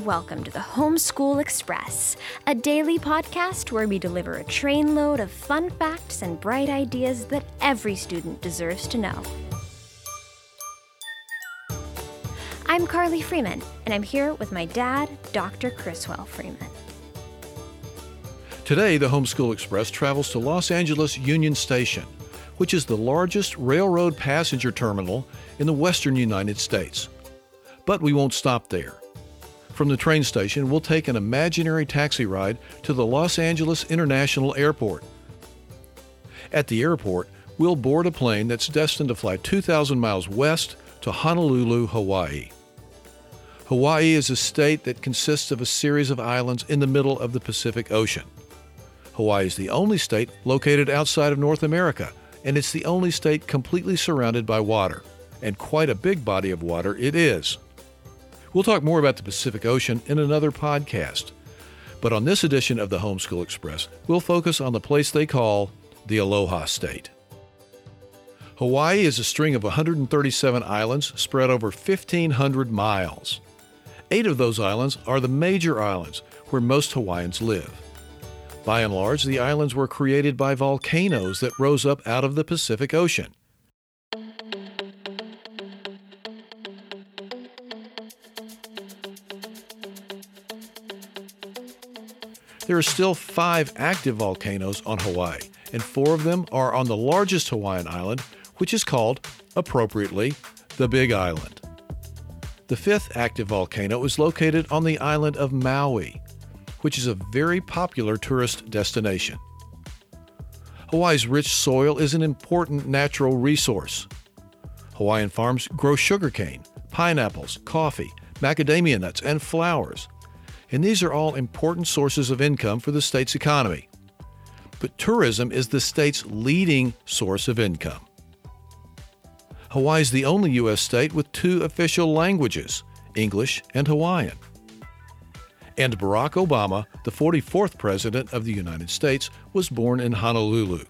welcome to the Homeschool Express, a daily podcast where we deliver a trainload of fun facts and bright ideas that every student deserves to know. I'm Carli Freeman, and I'm here with my dad, Dr. Criswell Freeman. Today, the Homeschool Express travels to Los Angeles Union Station, which is the largest railroad passenger terminal in the western United States. But we won't stop there. From the train station, we'll take an imaginary taxi ride to the Los Angeles International Airport. At the airport, we'll board a plane that's destined to fly 2,000 miles west to Honolulu, Hawaii. Hawaii is a state that consists of a series of islands in the middle of the Pacific Ocean. Hawaii is the only state located outside of North America, and it's the only state completely surrounded by water. And quite a big body of water it is. We'll talk more about the Pacific Ocean in another podcast. But on this edition of the Homeschool Express, we'll focus on the place they call the Aloha State. Hawaii is a string of 137 islands spread over 1,500 miles. Eight of those islands are the major islands where most Hawaiians live. By and large, the islands were created by volcanoes that rose up out of the Pacific Ocean. There are still five active volcanoes on Hawaii, and four of them are on the largest Hawaiian island, which is called, appropriately, the Big Island. The fifth active volcano is located on the island of Maui, which is a very popular tourist destination. Hawaii's rich soil is an important natural resource. Hawaiian farms grow sugarcane, pineapples, coffee, macadamia nuts, and flowers and these are all important sources of income for the state's economy. But tourism is the state's leading source of income. Hawaii is the only U.S. state with two official languages, English and Hawaiian. And Barack Obama, the 44th President of the United States, was born in Honolulu.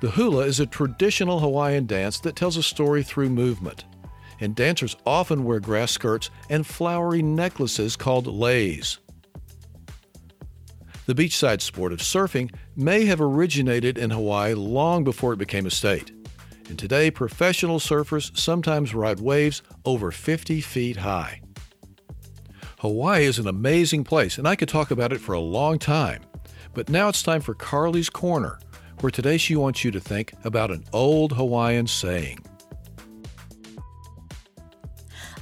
The hula is a traditional Hawaiian dance that tells a story through movement and dancers often wear grass skirts and flowery necklaces called leis. The beachside sport of surfing may have originated in Hawaii long before it became a state. And today, professional surfers sometimes ride waves over 50 feet high. Hawaii is an amazing place, and I could talk about it for a long time. But now it's time for Carli's Corner, where today she wants you to think about an old Hawaiian saying.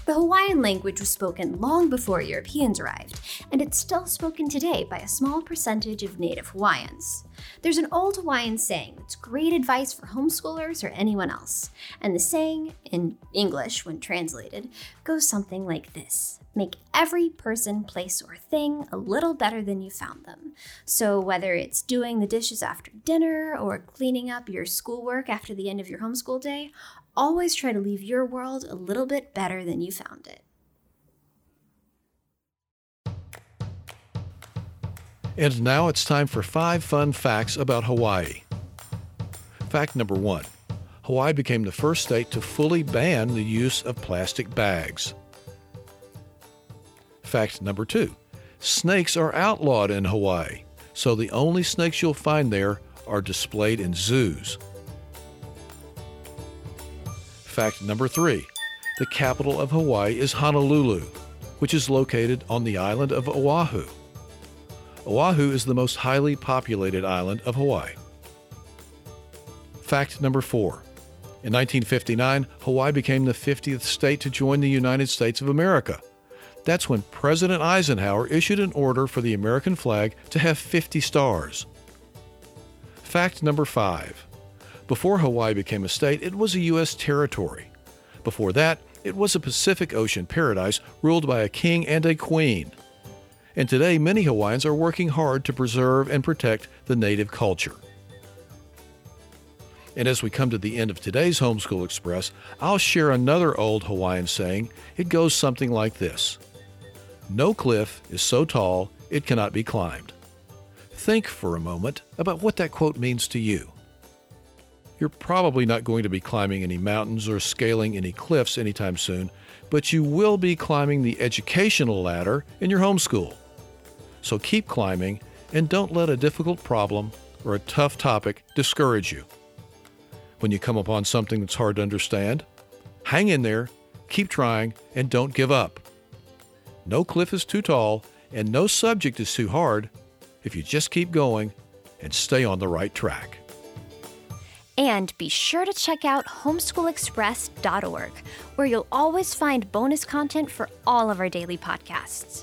The Hawaiian language was spoken long before Europeans arrived, and it's still spoken today by a small percentage of native Hawaiians. There's an old Hawaiian saying that's great advice for homeschoolers or anyone else, and the saying, in English when translated, goes something like this Make every person, place, or thing a little better than you found them. So, whether it's doing the dishes after dinner or cleaning up your schoolwork after the end of your homeschool day, always try to leave your world a little bit better than you found it. And now it's time for five fun facts about Hawaii. Fact number one Hawaii became the first state to fully ban the use of plastic bags. Fact number two Snakes are outlawed in Hawaii, so the only snakes you'll find there are displayed in zoos. Fact number three the capital of Hawaii is Honolulu, which is located on the island of Oahu. Oahu is the most highly populated island of Hawaii. Fact number four. In 1959, Hawaii became the 50th state to join the United States of America. That's when President Eisenhower issued an order for the American flag to have 50 stars. Fact number five. Before Hawaii became a state, it was a U.S. territory. Before that, it was a Pacific Ocean paradise ruled by a king and a queen. And today, many Hawaiians are working hard to preserve and protect the native culture. And as we come to the end of today's Homeschool Express, I'll share another old Hawaiian saying. It goes something like this No cliff is so tall it cannot be climbed. Think for a moment about what that quote means to you. You're probably not going to be climbing any mountains or scaling any cliffs anytime soon, but you will be climbing the educational ladder in your homeschool. So keep climbing and don't let a difficult problem or a tough topic discourage you. When you come upon something that's hard to understand, hang in there, keep trying, and don't give up. No cliff is too tall and no subject is too hard if you just keep going and stay on the right track. And be sure to check out homeschoolexpress.org, where you'll always find bonus content for all of our daily podcasts.